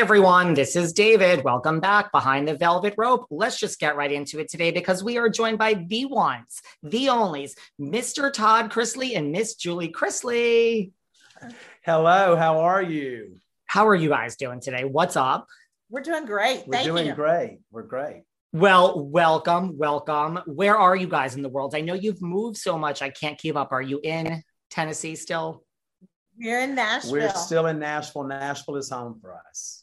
Hey everyone, this is David. Welcome back behind the velvet rope. Let's just get right into it today because we are joined by the ones, the onlys, Mr. Todd Chrisley and Miss Julie Chrisley. Hello, how are you? How are you guys doing today? What's up? We're doing great. We're Thank doing you. great. We're great. Well, welcome, welcome. Where are you guys in the world? I know you've moved so much, I can't keep up. Are you in Tennessee still? We're in Nashville. We're still in Nashville. Nashville is home for us.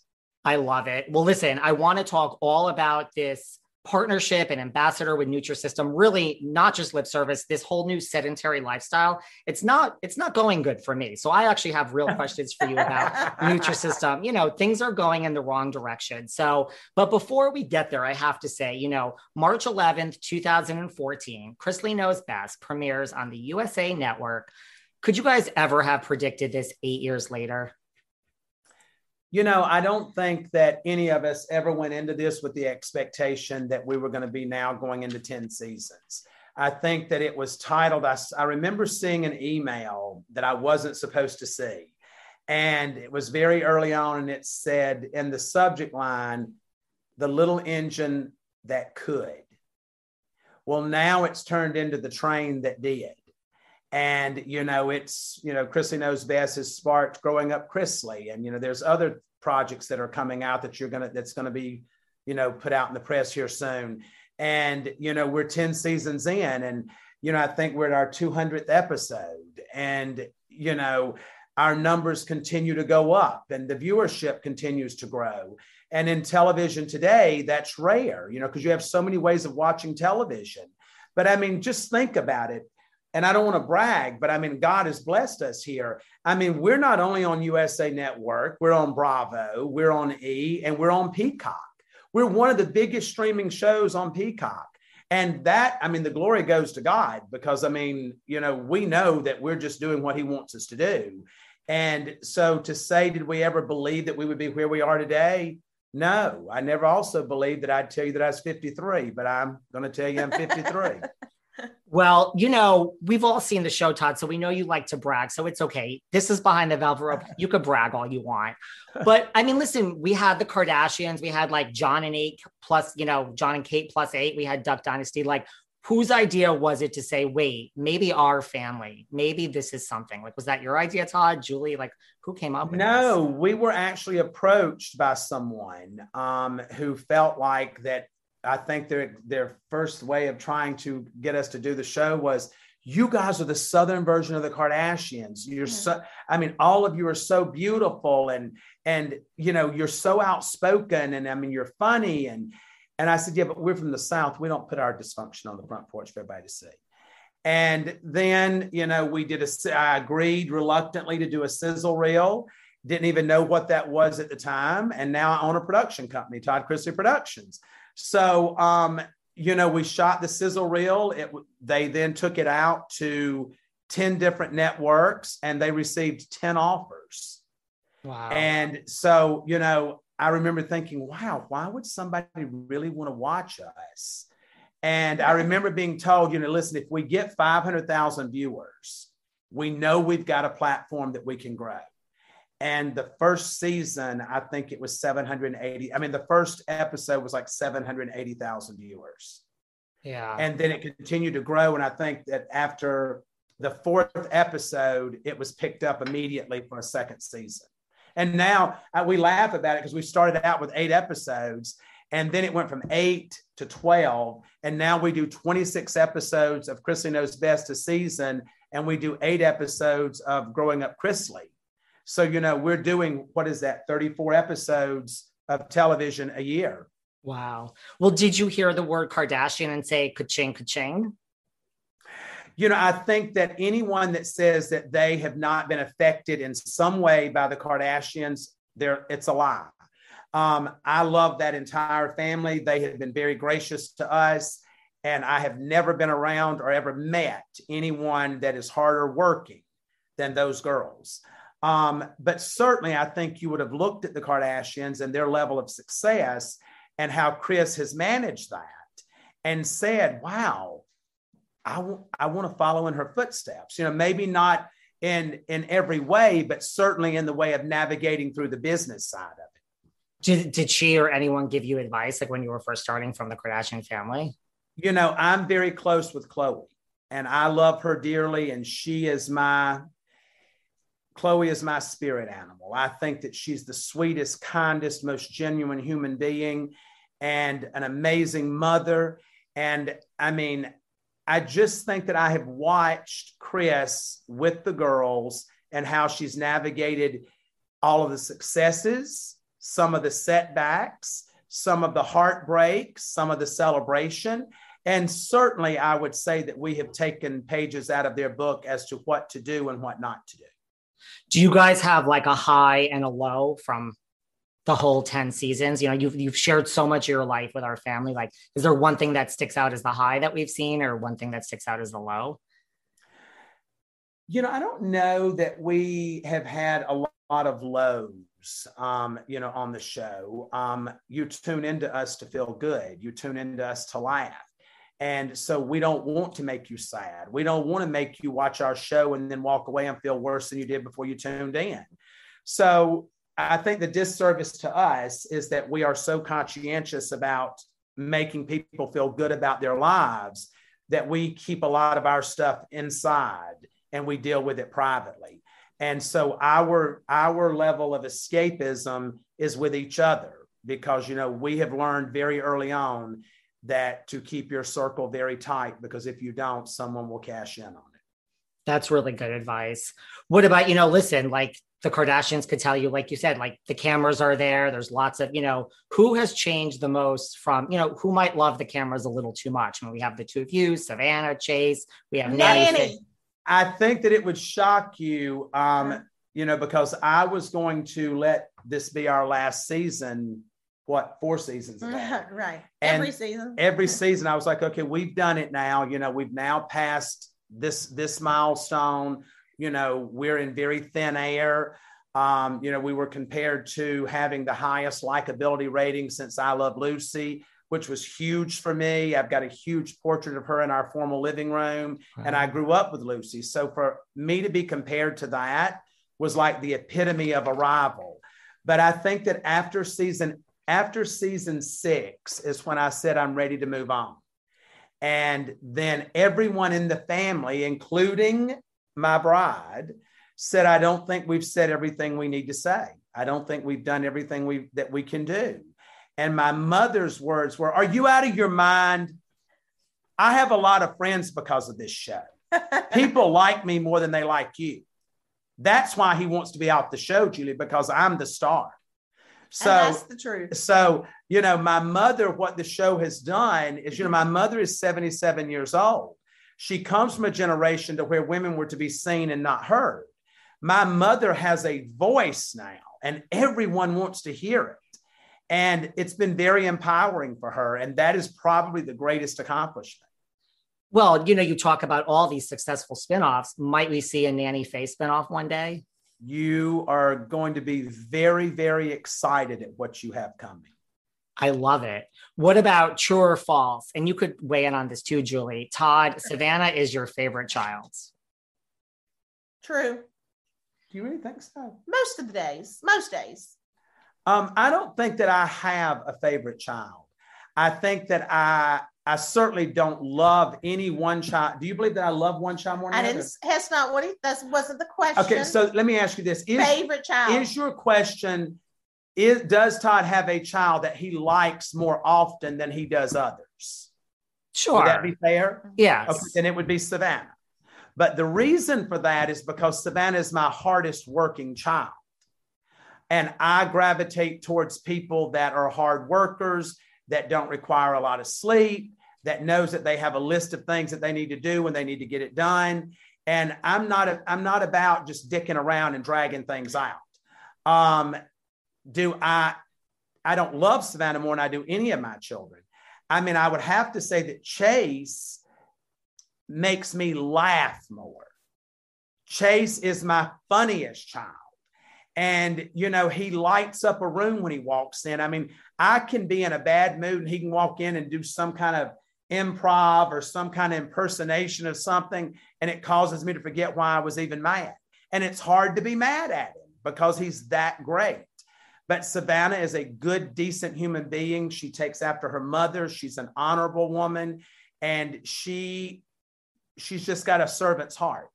I love it. Well, listen, I want to talk all about this partnership and ambassador with Nutrisystem. Really, not just lip service. This whole new sedentary lifestyle. It's not. It's not going good for me. So I actually have real questions for you about Nutrisystem. You know, things are going in the wrong direction. So, but before we get there, I have to say, you know, March 11th, 2014, Chrisley Knows Best premieres on the USA Network. Could you guys ever have predicted this eight years later? You know, I don't think that any of us ever went into this with the expectation that we were going to be now going into 10 seasons. I think that it was titled, I, I remember seeing an email that I wasn't supposed to see. And it was very early on, and it said in the subject line, the little engine that could. Well, now it's turned into the train that did. And, you know, it's, you know, Chrisley Knows Best has sparked Growing Up Chrisley. And, you know, there's other projects that are coming out that you're to, that's to be, you know, put out in the press here soon. And, you know, we're 10 seasons in and, you know, I think we're at our 200th episode and, you know, our numbers continue to go up and the viewership continues to grow. And in television today, that's rare, you know, because you have so many ways of watching television. But I mean, just think about it and I don't want to brag, but I mean, God has blessed us here. I mean, we're not only on USA Network, we're on Bravo, we're on E, and we're on Peacock. We're one of the biggest streaming shows on Peacock. And that, I mean, the glory goes to God because, I mean, you know, we know that we're just doing what He wants us to do. And so to say, did we ever believe that we would be where we are today? No, I never also believed that I'd tell you that I was 53, but I'm going to tell you I'm 53. Well, you know, we've all seen the show, Todd, so we know you like to brag. So it's okay. This is behind the velvet rope. You could brag all you want. But I mean, listen, we had the Kardashians, we had like John and eight plus, you know, John and Kate plus eight. We had Duck Dynasty. Like, whose idea was it to say, wait, maybe our family, maybe this is something? Like, was that your idea, Todd, Julie? Like, who came up with no, this? we were actually approached by someone um, who felt like that. I think their their first way of trying to get us to do the show was you guys are the southern version of the kardashians. You're so i mean all of you are so beautiful and and you know you're so outspoken and i mean you're funny. And and i said yeah but we're from the south. We don't put our dysfunction on the front porch for everybody to see. And then you know we did a i agreed reluctantly to do a sizzle reel. Didn't even know what that was at the time. And now i own a production company todd Chrisley productions so um you know, we shot the sizzle reel. It they then took it out to 10 different networks and they received 10 offers. Wow. And so, you know, I remember thinking, wow, why would somebody really want to watch us? And I remember being told, you know, listen, if we get 500,000 viewers, we know we've got a platform that we can grow. And the first season, I think it was 780. I mean, the first episode was like 780,000 viewers. Yeah. And then it continued to grow. And I think that after the fourth episode, it was picked up immediately for a second season. And now uh, we laugh about it because we started out with eight episodes and then it went from eight to 12. And now we do 26 episodes of Chrisley Knows Best a season. And we do eight episodes of Growing Up Chrisley. So, you know, we're doing what is that, 34 episodes of television a year. Wow. Well, did you hear the word Kardashian and say ka-ching, ka-ching? You know, I think that anyone that says that they have not been affected in some way by the Kardashians, there it's a lie. Um, I love that entire family. They have been very gracious to us. And I have never been around or ever met anyone that is harder working than those girls. Um, but certainly, I think you would have looked at the Kardashians and their level of success and how Kris has managed that and said, wow, I, w- I want to follow in her footsteps. You know, maybe not in in every way, but certainly in the way of navigating through the business side of it. Did, did she or anyone give you advice like when you were first starting from the Kardashian family? You know, I'm very close with Khloé and I love her dearly, and she is my Khloé is my spirit animal. I think that she's the sweetest, kindest, most genuine human being and an amazing mother. And I mean, I just think that I have watched Kris with the girls and how she's navigated all of the successes, some of the setbacks, some of the heartbreaks, some of the celebration. And certainly, I would say that we have taken pages out of their book as to what to do and what not to do do you guys have like a high and a low from the whole 10 seasons? You know you've, you've shared so much of your life with our family. Like is there one thing that sticks out as the high that we've seen or one thing that sticks out as the low? You know i don't know that we have had a lot of lows um, you know on the show. Um, you tune into us to feel good. You tune into us to laugh and so we don't want to make you sad. We don't want to make you watch our show and then walk away and feel worse than you did before you tuned in. So I think the disservice to us is that we are so conscientious about making people feel good about their lives that we keep a lot of our stuff inside and we deal with it privately. And so our our level of escapism is with each other because you know we have learned very early on that to keep your circle very tight because if you don't, someone will cash in on it. That's really good advice. What about, you know, listen, like the Kardashians could tell you, like you said, like the cameras are there. There's lots of, you know, who has changed the most from, you know, who might love the cameras a little too much? I mean, we have the two of you, Savannah, Chase, we have Nanny. Nanny. I think that it would shock you, um, you know, because I was going to let this be our last season what four seasons right. And every season. Every season, I was like, okay, we've done it now. You know, we've now passed this this milestone. You know, we're in very thin air. Um, you know, we were compared to having the highest likability rating since I Love Lucy, which was huge for me. I've got a huge portrait of her in our formal living room, and I grew up with Lucy. So for me to be compared to that was like the epitome of a rival. But I think that after season after season six is when I said I'm ready to move on. And then everyone in the family, including my bride, said, I don't think we've said everything we need to say. I don't think we've done everything we that we can do. And my mother's words were, Are you out of your mind? I have a lot of friends because of this show. People like me more than they like you. That's why he wants to be off the show, Julie, because I'm the star. So and that's the truth. So, you know, my mother, what the show has done is, you know, my mother is 77 years old. She comes from a generation to where women were to be seen and not heard. My mother has a voice now, and everyone wants to hear it. And it's been very empowering for her. And that is probably the greatest accomplishment. Well, you know, you talk about all these successful spinoffs. Might we see a Nanny Faye spinoff one day? You are going to be very, very excited at what you have coming. I love it. What about true or false? And you could weigh in on this too, Julie. Todd, Savannah is your favorite child. True. Do you really think so? Most of the days, most days. Um, I don't think that I have a favorite child. I think that I I certainly don't love any one child. Do you believe that I love one child more than I didn't. That's not what he. That wasn't the question. Okay, so let me ask you this: is, favorite child is your question? Is does Todd have a child that he likes more often than he does others? Sure. Would that be fair? Yes. Okay, then it would be Savannah. But the reason for that is because Savannah is my hardest working child. And I gravitate towards people that are hard workers, that don't require a lot of sleep, that knows that they have a list of things that they need to do when they need to get it done. And I'm not a, I'm not about just dicking around and dragging things out. Um, do I I don't love Savannah more than I do any of my children. I mean, I would have to say that Chase makes me laugh more. Chase is my funniest child. And, you know, he lights up a room when he walks in. I mean, I can be in a bad mood and he can walk in and do some kind of improv or some kind of impersonation of something, and it causes me to forget why I was even mad. And it's hard to be mad at him because he's that great. But Savannah is a good, decent human being. She takes after her mother. She's an honorable woman, and she she's just got a servant's heart.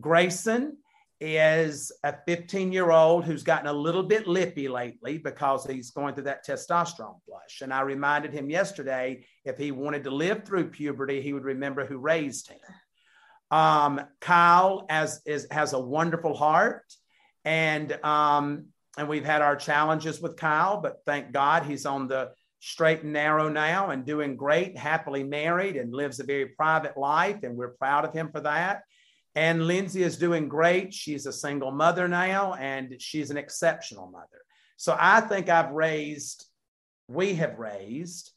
Grayson is a 15 year old who's gotten a little bit lippy lately because he's going through that testosterone flush. And I reminded him yesterday if he wanted to live through puberty, he would remember who raised him. Um, Kyle as, is, has a wonderful heart. And, um, and we've had our challenges with Kyle, but thank God he's on the straight and narrow now and doing great, happily married, and lives a very private life. And we're proud of him for that. And Lindsay is doing great. She's a single mother now, and she's an exceptional mother. So I think I've raised, we have raised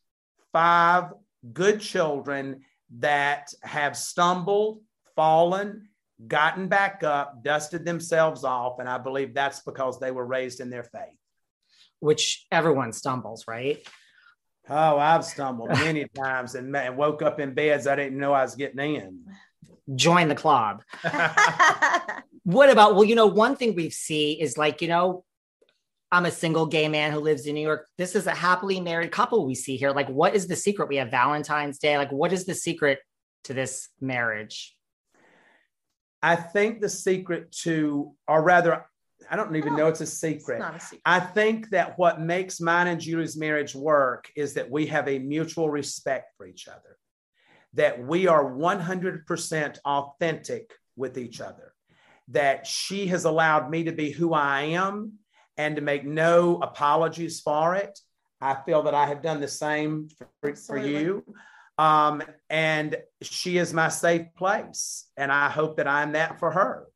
five good children that have stumbled, fallen, gotten back up, dusted themselves off. And I believe that's because they were raised in their faith. Which everyone stumbles, right? Oh, I've stumbled many times and, woke up in beds I didn't know I was getting in join the club. what about, well, you know, one thing we see is like, you know, I'm a single gay man who lives in New York. This is a happily married couple we see here. Like, what is the secret? We have Valentine's Day. Like, what is the secret to this marriage? I think the secret to, or rather, I don't even know it's a secret. It's a secret. I think that what makes mine and Julie's marriage work is that we have a mutual respect for each other that we are 100% authentic with each other, that she has allowed me to be who I am and to make no apologies for it. I feel that I have done the same for, for you. Um, and she is my safe place. And I hope that I'm that for her.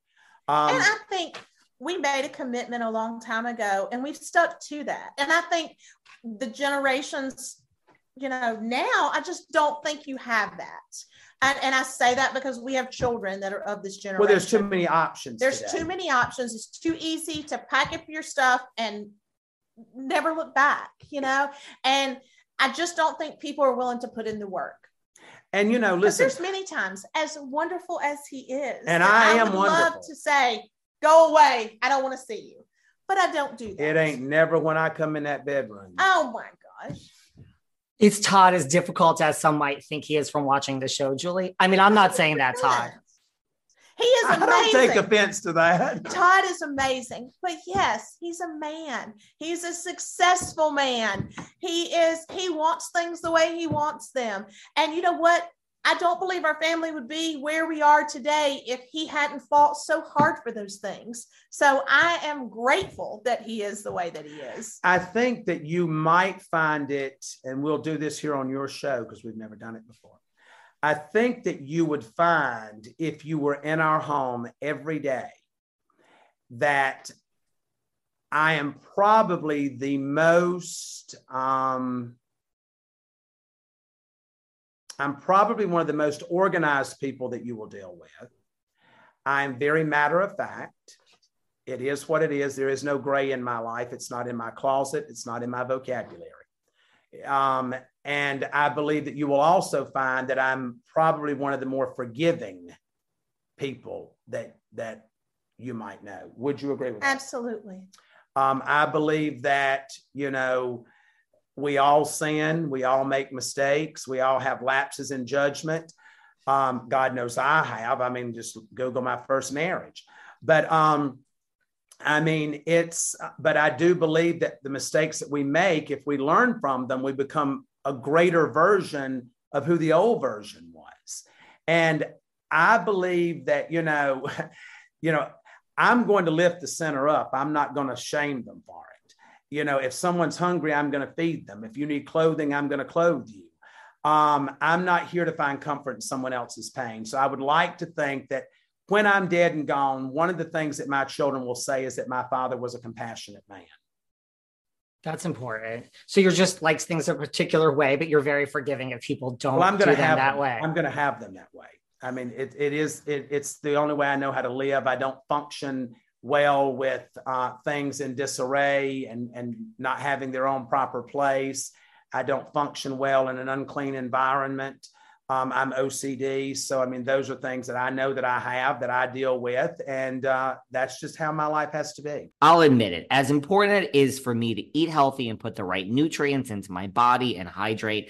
Um, and I think we made a commitment a long time ago and we've stuck to that. And I think the generations you know, now I just don't think you have that. And, and I say that because we have children that are of this generation. Well, there's too many options. There's today. too many options. It's too easy to pack up your stuff and never look back, you know? And I just don't think people are willing to put in the work. And you know, listen. There's many times, as wonderful as he is, and I, I am love to say, "Go away, I don't want to see you," but I don't do that. It ain't never when I come in that bedroom. Oh my gosh! Is Todd as difficult as some might think he is from watching the show, Julie? I mean, I'm not saying that, Todd. He is amazing. I don't take offense to that. Todd is amazing. But yes, he's a man. He's a successful man. He is, he wants things the way he wants them. And you know what? I don't believe our family would be where we are today if he hadn't fought so hard for those things. So I am grateful that he is the way that he is. I think that you might find it, and we'll do this here on your show because we've never done it before. I think that you would find if you were in our home every day that I am probably the most um, I'm probably one of the most organized people that you will deal with. I'm very matter of fact. It is what it is. There is no gray in my life. It's not in my closet. It's not in my vocabulary. Um, and I believe that you will also find that I'm probably one of the more forgiving people that that you might know. Would you agree with that? Absolutely. Um, I believe that you know we all sin, we all make mistakes, we all have lapses in judgment. Um, God knows I have. I mean, just Google my first marriage. But um, I mean, it's, but I do believe that the mistakes that we make, if we learn from them, we become a greater version of who the old version was. And I believe that, you know, you know, I'm going to lift the center up. I'm not going to shame them for it you know, if someone's hungry, I'm going to feed them. If you need clothing, I'm going to clothe you. Um, I'm not here to find comfort in someone else's pain. So I would like to think that when I'm dead and gone, one of the things that my children will say is that my father was a compassionate man. That's important. So you're just likes things a particular way, but you're very forgiving if people don't well, I'm gonna do have them that way. I'm going to have them that way. I mean, it, it is, it, it's the only way I know how to live. I don't function well with uh, things in disarray and, and not having their own proper place. I don't function well in an unclean environment. Um, I'm OCD. So, I mean, those are things that I know that I have that I deal with. And uh, that's just how my life has to be. I'll admit it. As important it is for me to eat healthy and put the right nutrients into my body and hydrate,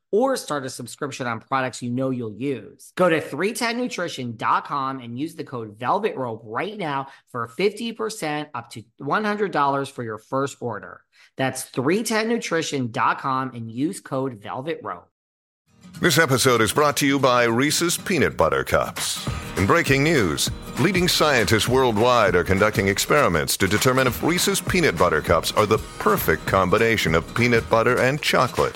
or start a subscription on products you know you'll use. Go to 310nutrition.com and use the code Velvet Rope right now for 50% up to $100 for your first order. That's 310nutrition.com and use code Velvet Rope. This episode is brought to you by Reese's Peanut Butter Cups. In breaking news, leading scientists worldwide are conducting experiments to determine if Reese's Peanut Butter Cups are the perfect combination of peanut butter and chocolate.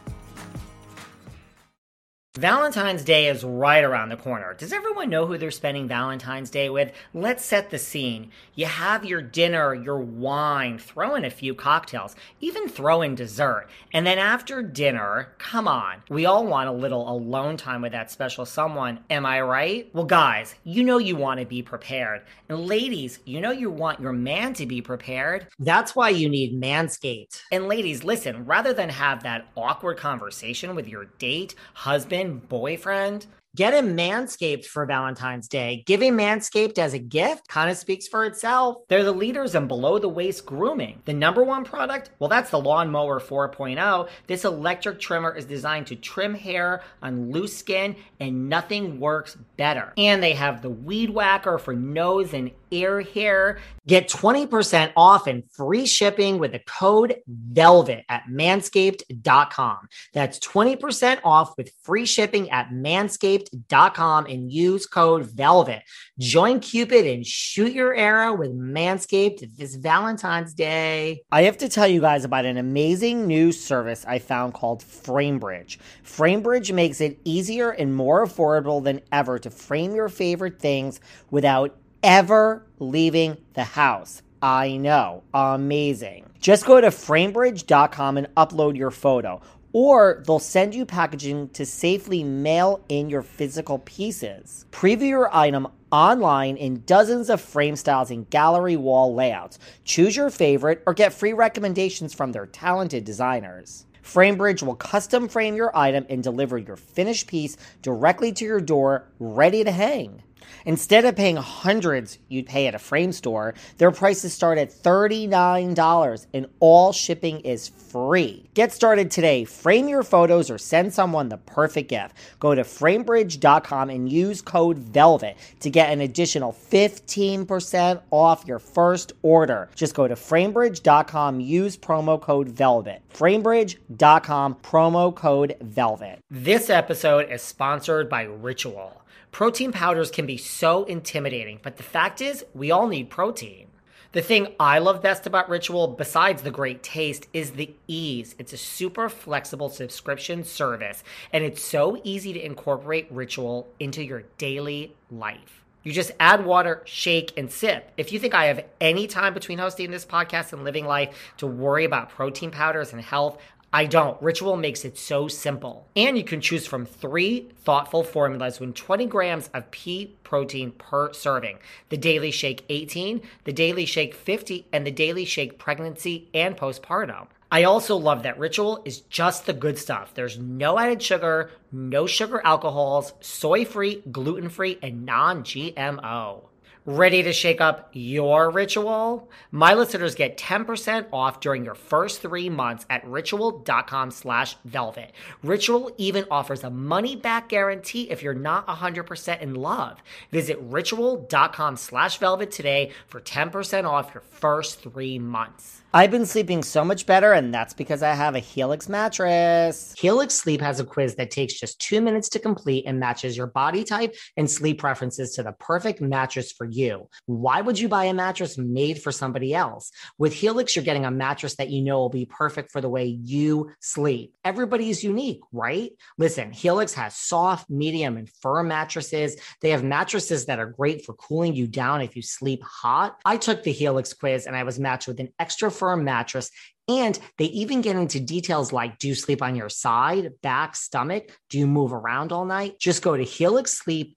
Valentine's Day is right around the corner. Does everyone know who they're spending Valentine's Day with? Let's set the scene. You have your dinner, your wine, throw in a few cocktails, even throw in dessert. And then after dinner, come on, we all want a little alone time with that special someone. Am I right? Well, guys, you know you want to be prepared. And ladies, you know you want your man to be prepared. That's why you need Manscaped. And ladies, listen, rather than have that awkward conversation with your date, husband, boyfriend. Get him Manscaped for Valentine's Day. Giving Manscaped as a gift kind of speaks for itself. They're the leaders in below the waist grooming. The number one product? Well, that's the Lawnmower 4.0. This electric trimmer is designed to trim hair on loose skin, and nothing works better. And they have the Weed Whacker for nose and ear here. Get 20% off and free shipping with the code VELVET at manscaped.com. That's 20% off with free shipping at manscaped.com and use code VELVET. Join Cupid and shoot your arrow with Manscaped this Valentine's Day. I have to tell you guys about an amazing new service I found called FrameBridge. FrameBridge makes it easier and more affordable than ever to frame your favorite things without ever leaving the house. I know, amazing. Just go to framebridge.com and upload your photo, or they'll send you packaging to safely mail in your physical pieces. Preview your item online in dozens of frame styles and gallery wall layouts. Choose your favorite or get free recommendations from their talented designers. FrameBridge will custom frame your item and deliver your finished piece directly to your door, ready to hang. Instead of paying hundreds you'd pay at a frame store, their prices start at $39 and all shipping is free. Get started today. Frame your photos or send someone the perfect gift. Go to framebridge.com and use code VELVET to get an additional 15% off your first order. Just go to framebridge.com, use promo code VELVET. Framebridge.com, promo code VELVET. This episode is sponsored by Ritual. Protein powders can be so intimidating, but the fact is, we all need protein. The thing I love best about Ritual, besides the great taste, is the ease. It's a super flexible subscription service, and it's so easy to incorporate Ritual into your daily life. You just add water, shake, and sip. If you think I have any time between hosting this podcast and living life to worry about protein powders and health, I don't. Ritual makes it so simple. And you can choose from three thoughtful formulas with 20 grams of pea protein per serving the Daily Shake 18, the Daily Shake 50, and the Daily Shake Pregnancy and Postpartum. I also love that Ritual is just the good stuff. There's no added sugar, no sugar alcohols, soy free, gluten free, and non GMO. Ready to shake up your ritual? My listeners get 10% off during your first three months at ritual.com slash velvet. Ritual even offers a money back guarantee if you're not 100% in love. Visit ritual.com slash velvet today for 10% off your first three months. I've been sleeping so much better, and that's because I have a Helix mattress. Helix Sleep has a quiz that takes just two minutes to complete and matches your body type and sleep preferences to the perfect mattress for you. Why would you buy a mattress made for somebody else? With Helix, you're getting a mattress that you know will be perfect for the way you sleep. Everybody is unique, right? Listen, Helix has soft, medium, and firm mattresses. They have mattresses that are great for cooling you down if you sleep hot. I took the Helix quiz and I was matched with an extra firm mattress. And they even get into details like do you sleep on your side, back, stomach? Do you move around all night? Just go to helixsleep.com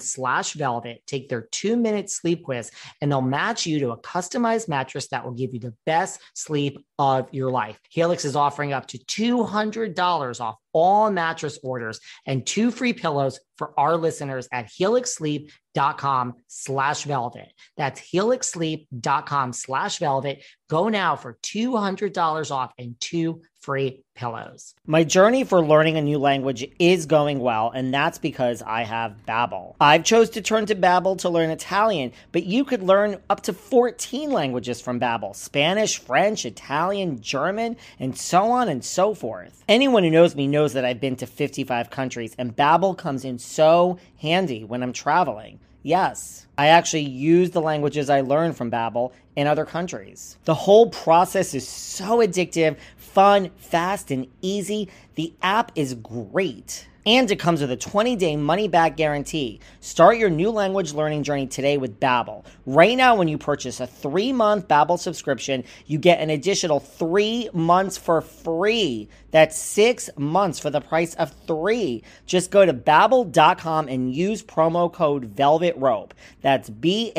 slash velvet, take their two minute sleep quiz, and they'll match you to a customized mattress that will give you the best sleep of your life. Helix is offering up to $200 off all mattress orders and two free pillows for our listeners at helixsleep.com slash velvet. That's helixsleep.com slash velvet. Go now for $200 off and two free pillows. My journey for learning a new language is going well, and that's because I have Babbel. I've chose to turn to Babbel to learn Italian, but you could learn up to 14 languages from Babbel: Spanish, French, Italian, German, and so on and so forth. Anyone who knows me knows that I've been to 55 countries, and Babbel comes in so handy when I'm traveling. Yes, I actually use the languages I learned from Babbel in other countries. The whole process is so addictive, fun, fast, and easy. The app is great. And it comes with a 20-day money-back guarantee. Start your new language learning journey today with Babbel. Right now, when you purchase a three-month Babbel subscription, you get an additional three months for free. That's six months for the price of three. Just go to babbel.com and use promo code Velvet Rope. That's B-A-B-B-E-L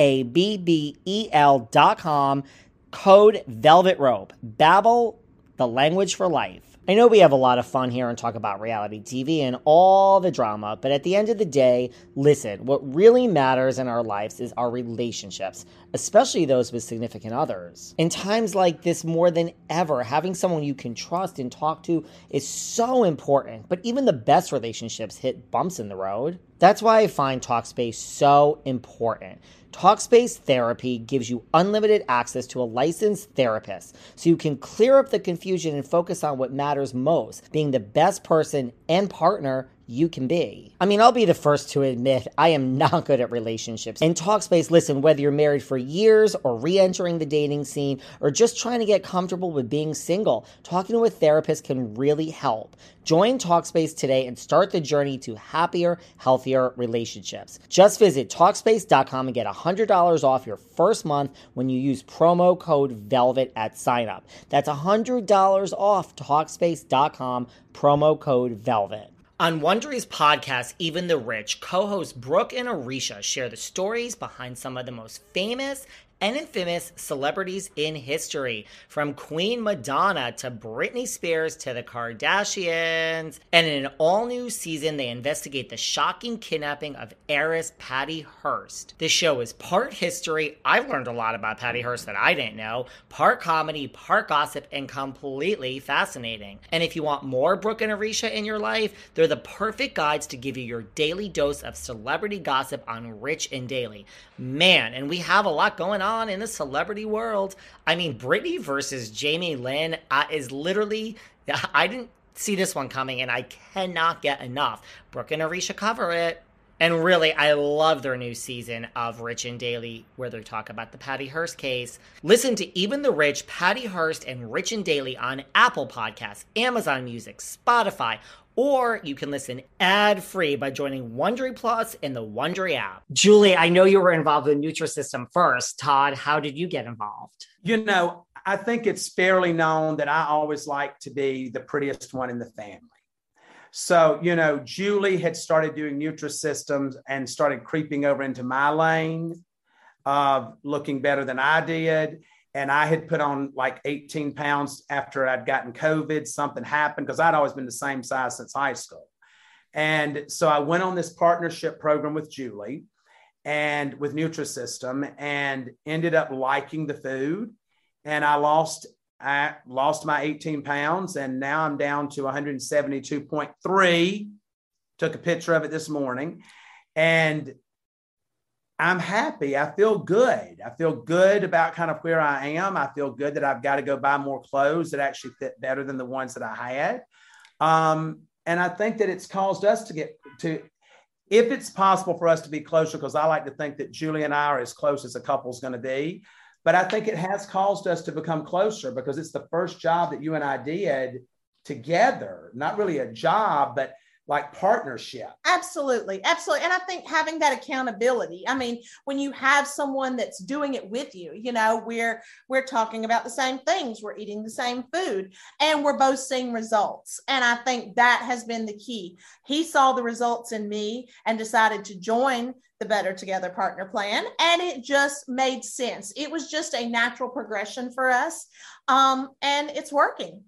dot com, code Velvet Rope. Babbel, the language for life. I know we have a lot of fun here and talk about reality TV and all the drama, but at the end of the day, listen, what really matters in our lives is our relationships, especially those with significant others. In times like this, more than ever, having someone you can trust and talk to is so important, but even the best relationships hit bumps in the road. That's why I find Talkspace so important. Talkspace Therapy gives you unlimited access to a licensed therapist so you can clear up the confusion and focus on what matters most being the best person and partner you can be. I mean, I'll be the first to admit I am not good at relationships. In Talkspace, listen, whether you're married for years or re entering the dating scene or just trying to get comfortable with being single, talking to a therapist can really help. Join Talkspace today and start the journey to happier, healthier relationships. Just visit Talkspace.com and get $100 off your first month when you use promo code VELVET at signup. That's $100 off Talkspace.com, promo code VELVET. On Wondery's podcast, Even the Rich, co hosts Brooke and Aricia share the stories behind some of the most famous and infamous celebrities in history, from Queen Madonna to Britney Spears to the Kardashians. And in an all new season, they investigate the shocking kidnapping of heiress Patty Hearst. This show is part history. I've learned a lot about Patty Hearst that I didn't know, part comedy, part gossip, and completely fascinating. And if you want more Brooke and Aricia in your life, they're the perfect guides to give you your daily dose of celebrity gossip on Rich and Daily. Man, and we have a lot going on on in the celebrity world. I mean, Britney versus Jamie Lynn uh, is literally, I didn't see this one coming, and I cannot get enough. Brooke and Aricia cover it. And really, I love their new season of Rich and Daily, where they talk about the Patty Hearst case. Listen to Even the Rich, Patty Hearst, and Rich and Daily on Apple Podcasts, Amazon Music, Spotify, or you can listen ad free by joining Wondery Plus in the Wondery app. Julie, I know you were involved with Nutrisystem first. Todd, how did you get involved? You know, I think it's fairly known that I always like to be the prettiest one in the family. So, you know, Julie had started doing Nutrisystems and started creeping over into my lane, uh, looking better than I did and I had put on like 18 pounds after I'd gotten COVID. Something happened because I'd always been the same size since high school. And so I went on this partnership program with Julie and with Nutrisystem and ended up liking the food. And I lost I lost my 18 pounds and now I'm down to 172.3. Took a picture of it this morning. And I'm happy. I feel good. I feel good about kind of where I am. I feel good that I've got to go buy more clothes that actually fit better than the ones that I had. Um, and I think that it's caused us to get to, if it's possible for us to be closer, because I like to think that Julie and I are as close as a couple's going to be. But I think it has caused us to become closer because it's the first job that you and I did together. Not really a job, but like partnership. Absolutely. Absolutely. And I think having that accountability. I mean, when you have someone that's doing it with you, you know, we're we're talking about the same things, we're eating the same food, and we're both seeing results. And I think that has been the key. He saw the results in me and decided to join the Better Together Partner Plan, and it just made sense. It was just a natural progression for us, um, and it's working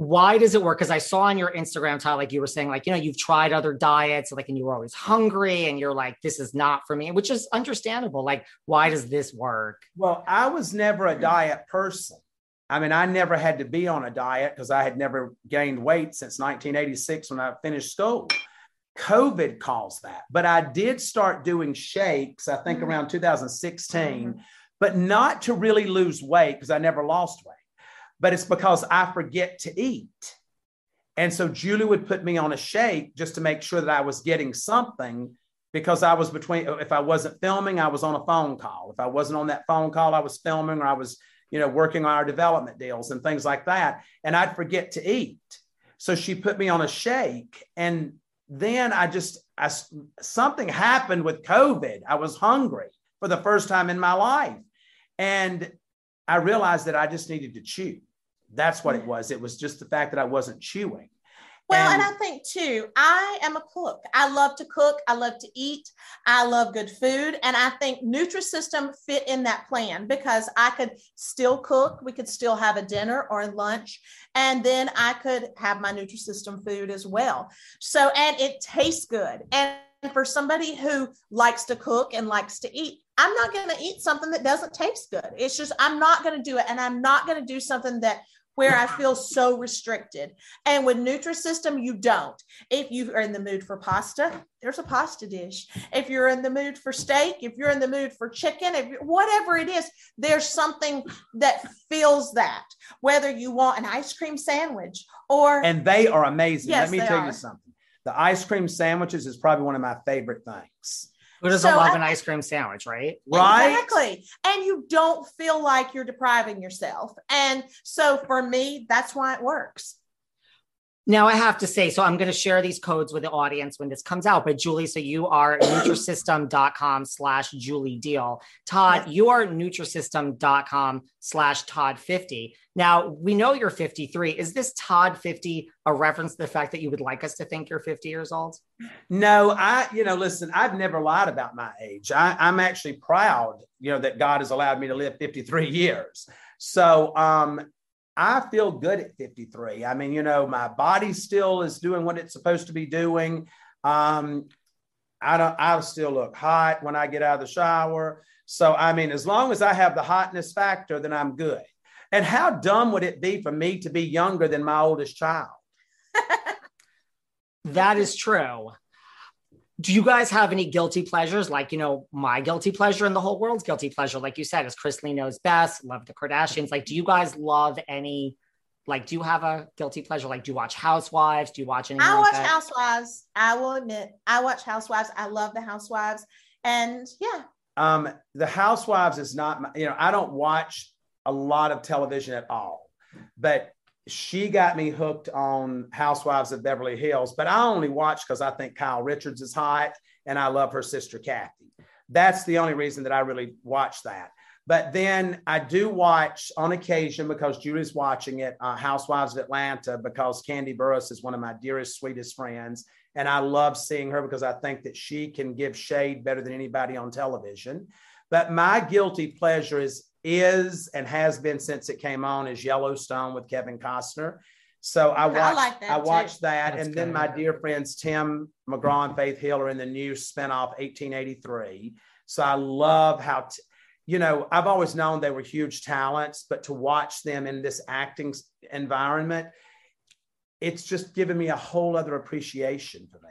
why does it work? Because I saw on your Instagram, Todd, like you were saying, like, you know, you've tried other diets, like, and you were always hungry and you're like, this is not for me, which is understandable. Like, why does this work? Well, I was never a diet person. I mean, I never had to be on a diet because I had never gained weight since 1986 when I finished school. COVID caused that. But I did start doing shakes, I think mm-hmm. around 2016, mm-hmm. but not to really lose weight because I never lost weight but it's because I forget to eat. And so Julie would put me on a shake just to make sure that I was getting something because I was between, if I wasn't filming, I was on a phone call. If I wasn't on that phone call, I was filming or I was, you know, working on our development deals and things like that. And I'd forget to eat. So she put me on a shake. And then I just, I, something happened with COVID. I was hungry for the first time in my life. And I realized that I just needed to chew. That's what it was. It was just the fact that I wasn't chewing. Well, and, and, I think too, I am a cook. I love to cook. I love to eat. I love good food. And I think Nutrisystem fit in that plan because I could still cook. We could still have a dinner or a lunch. And then I could have my Nutrisystem food as well. So, and it tastes good. And for somebody who likes to cook and likes to eat, I'm not going to eat something that doesn't taste good. It's just, I'm not going to do it. And I'm not going to do something that where I feel so restricted. And with Nutrisystem, you don't. If you are in the mood for pasta, there's a pasta dish. If you're in the mood for steak, if you're in the mood for chicken, if whatever it is, there's something that fills that. Whether you want an ice cream sandwich or and they are amazing. Yes, Let me tell are. you something. The ice cream sandwiches is probably one of my favorite things. Who doesn't So love I- an ice cream sandwich, right? Right? Exactly. And you don't feel like you're depriving yourself. And so for me, that's why it works. Now I have to say, so I'm going to share these codes with the audience when this comes out. But Julie, so you are Nutrisystem.com slash Julie Deal. Todd, you are Nutrisystem.com slash Todd 50. Now we know you're 53. Is this Todd 50 a reference to the fact that you would like us to think you're 50 years old? No, I, you know, listen, I've never lied about my age. I, I'm actually proud, you know, that God has allowed me to live 53 years. So um, I feel good at 53. I mean, you know, my body still is doing what it's supposed to be doing. Um, I don't, I still look hot when I get out of the shower. So, I mean, as long as I have the hotness factor, then I'm good. And how dumb would it be for me to be younger than my oldest child? That is true. Do you guys have any guilty pleasures? Like, you know, my guilty pleasure and the whole world's guilty pleasure, like you said, is Chrisley knows best, love the Kardashians. Like, do you guys love any, like, do you have a guilty pleasure? Like, do you watch Housewives? Do you watch anything I like watch that? Housewives. I will admit, I watch Housewives. I love the Housewives. And yeah, Um, the Housewives is not, my, you know, I don't watch a lot of television at all, but she got me hooked on Housewives of Beverly Hills. But I only watch because I think Kyle Richards is hot and I love her sister Kathy. That's the only reason that I really watch that. But then I do watch on occasion because Julie's watching it, uh, Housewives of Atlanta, because Kandi Burruss is one of my dearest, sweetest friends. And I love seeing her because I think that she can give shade better than anybody on television. But my guilty pleasure is is and has been since it came on is Yellowstone with Kevin Costner. So I I watched like that I too. watched that, That's and then my dear friends Tim McGraw and Faith Hill are in the new spinoff 1883. So I love how t- you know I've always known they were huge talents, but to watch them in this acting environment, it's just given me a whole other appreciation for them.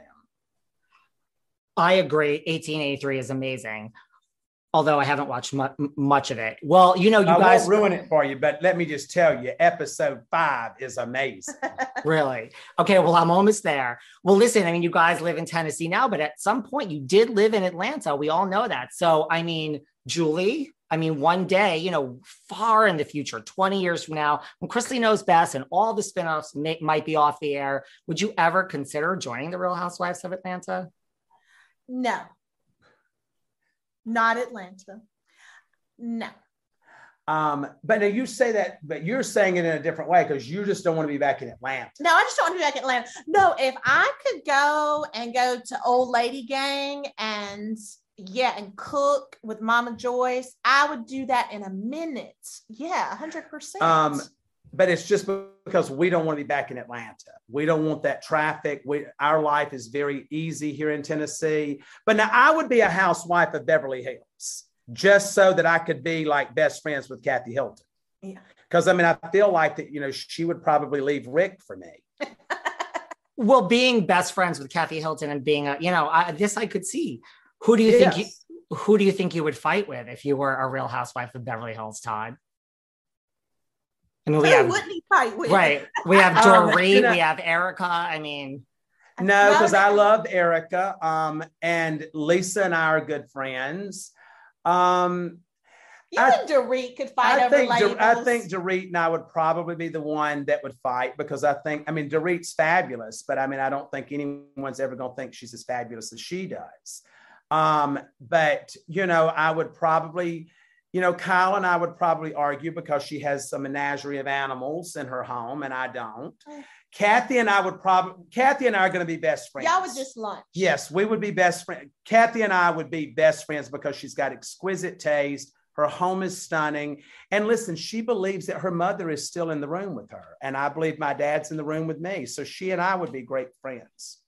I agree. 1883 is amazing. Although I haven't watched mu- much of it. Well, you know, you I guys won't ruin it for you, but let me just tell you, episode five is amazing. Really? Okay, well, I'm almost there. Well, listen, I mean, you guys live in Tennessee now, but at some point you did live in Atlanta. We all know that. So, I mean, Julie, I mean, one day, you know, far in the future, 20 years from now, when Chrisley knows best and all the spinoffs may, might be off the air, would you ever consider joining the Real Housewives of Atlanta? no, not Atlanta. No. Um, but now you say that, but you're saying it in a different way because you just don't want to be back in Atlanta. No, I just don't want to be back in Atlanta. No, if I could go and go to Old Lady Gang and yeah, and cook with Mama Joyce, I would do that in a minute. Yeah, hundred percent. Um, but it's just because we don't want to be back in Atlanta. We don't want that traffic. We our life is very easy here in Tennessee. But now I would be a housewife of Beverly Hills just so that I could be like best friends with Kathy Hilton. Yeah. Because I mean, I feel like that, you know, she would probably leave Rick for me. Well, being best friends with Kathy Hilton and being a, you know, I, this I could see. Who do you think you, who do you think you would fight with if you were a Real Housewife of Beverly Hills, Todd? I mean, we have wouldn't fight with? right. We have Um, Dorit. we have Erika. I mean, No, because I that- love Erika. Um, and Lisa and I are good friends. Um, You I- and Dorit could fight I over think labels. Dor- I think Dorit and I would probably be the one that would fight because I think I mean Dorit's fabulous, but I mean I don't think anyone's ever going to think she's as fabulous as she does. Um, but you know, I would probably, you know, Kyle and I would probably argue because she has a menagerie of animals in her home and I don't. Mm. Kathy and I would probably Kathy and I are going to be best friends. Y'all would just lunch. Yes, we would be best friends. Kathy and I would be best friends because she's got exquisite taste. Her home is stunning. And listen, she believes that her mother is still in the room with her. And I believe my dad's in the room with me. So she and I would be great friends.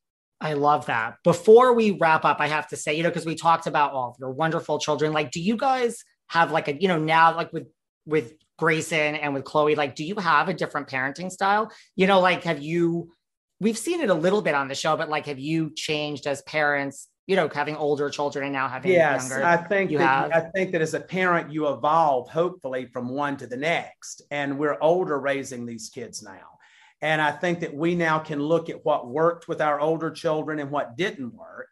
I love that. Before we wrap up, I have to say, you know, because we talked about all of your wonderful children. Like, do you guys have like a, you know, now like with with Grayson and with Chloe, like, do you have a different parenting style? You know, like, have you, we've seen it a little bit on the show, but like, have you changed as parents? You know, having older children and now having yes, younger. I think you that, have? I think that as a parent, you evolve hopefully from one to the next. And we're older raising these kids now. And I think that we now can look at what worked with our older children and what didn't work.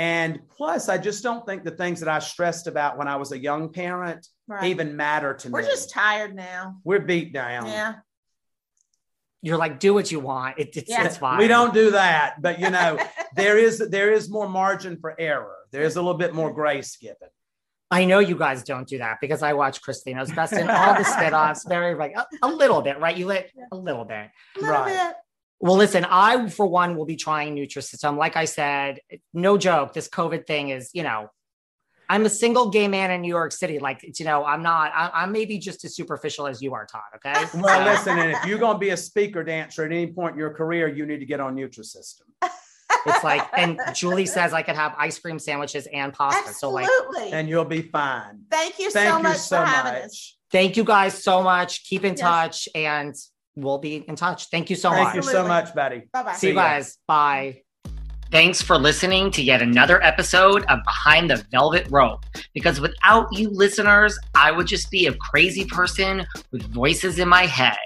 And plus, I just don't think the things that I stressed about when I was a young parent Right. even matter to me. We're just tired now. we're beat down. Yeah. You're like, do what you want. It, it's, Yeah. it's fine. We don't do that, but you know, there is there is more margin for error. There is a little bit more grace given. I know you guys don't do that because I watch Chrisley Knows Best and all the spin-offs. Very like a, a little bit, right? You let a little bit. A little Right. bit. Well, listen, I for one will be trying Nutrisystem. Like I said, no joke. This COVID thing is, you know, I'm a single gay man in New York City. Like, you know, I'm not. I, I'm maybe just as superficial as you are, Todd. Okay. Well, So, listen, and if you're going to be a speaker dancer at any point in your career, you need to get on Nutrisystem. it's like, and Julie says I could have ice cream sandwiches and pasta. So, like, Absolutely. and you'll be fine. Thank you Thank so you much so for having us. much. thank you guys so much. Keep in Yes. touch, and we'll be in touch. Thank you so Thank much. Thank you so much, Betty. Bye bye. See you ya. guys. Bye. Thanks for listening to yet another episode of Behind the Velvet Rope. Because without you listeners, I would just be a crazy person with voices in my head.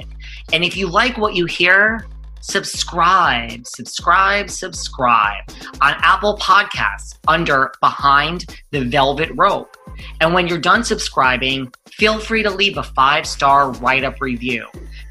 And if you like what you hear, subscribe, subscribe, subscribe on Apple Podcasts under Behind the Velvet Rope. And when you're done subscribing, feel free to leave a five star write up review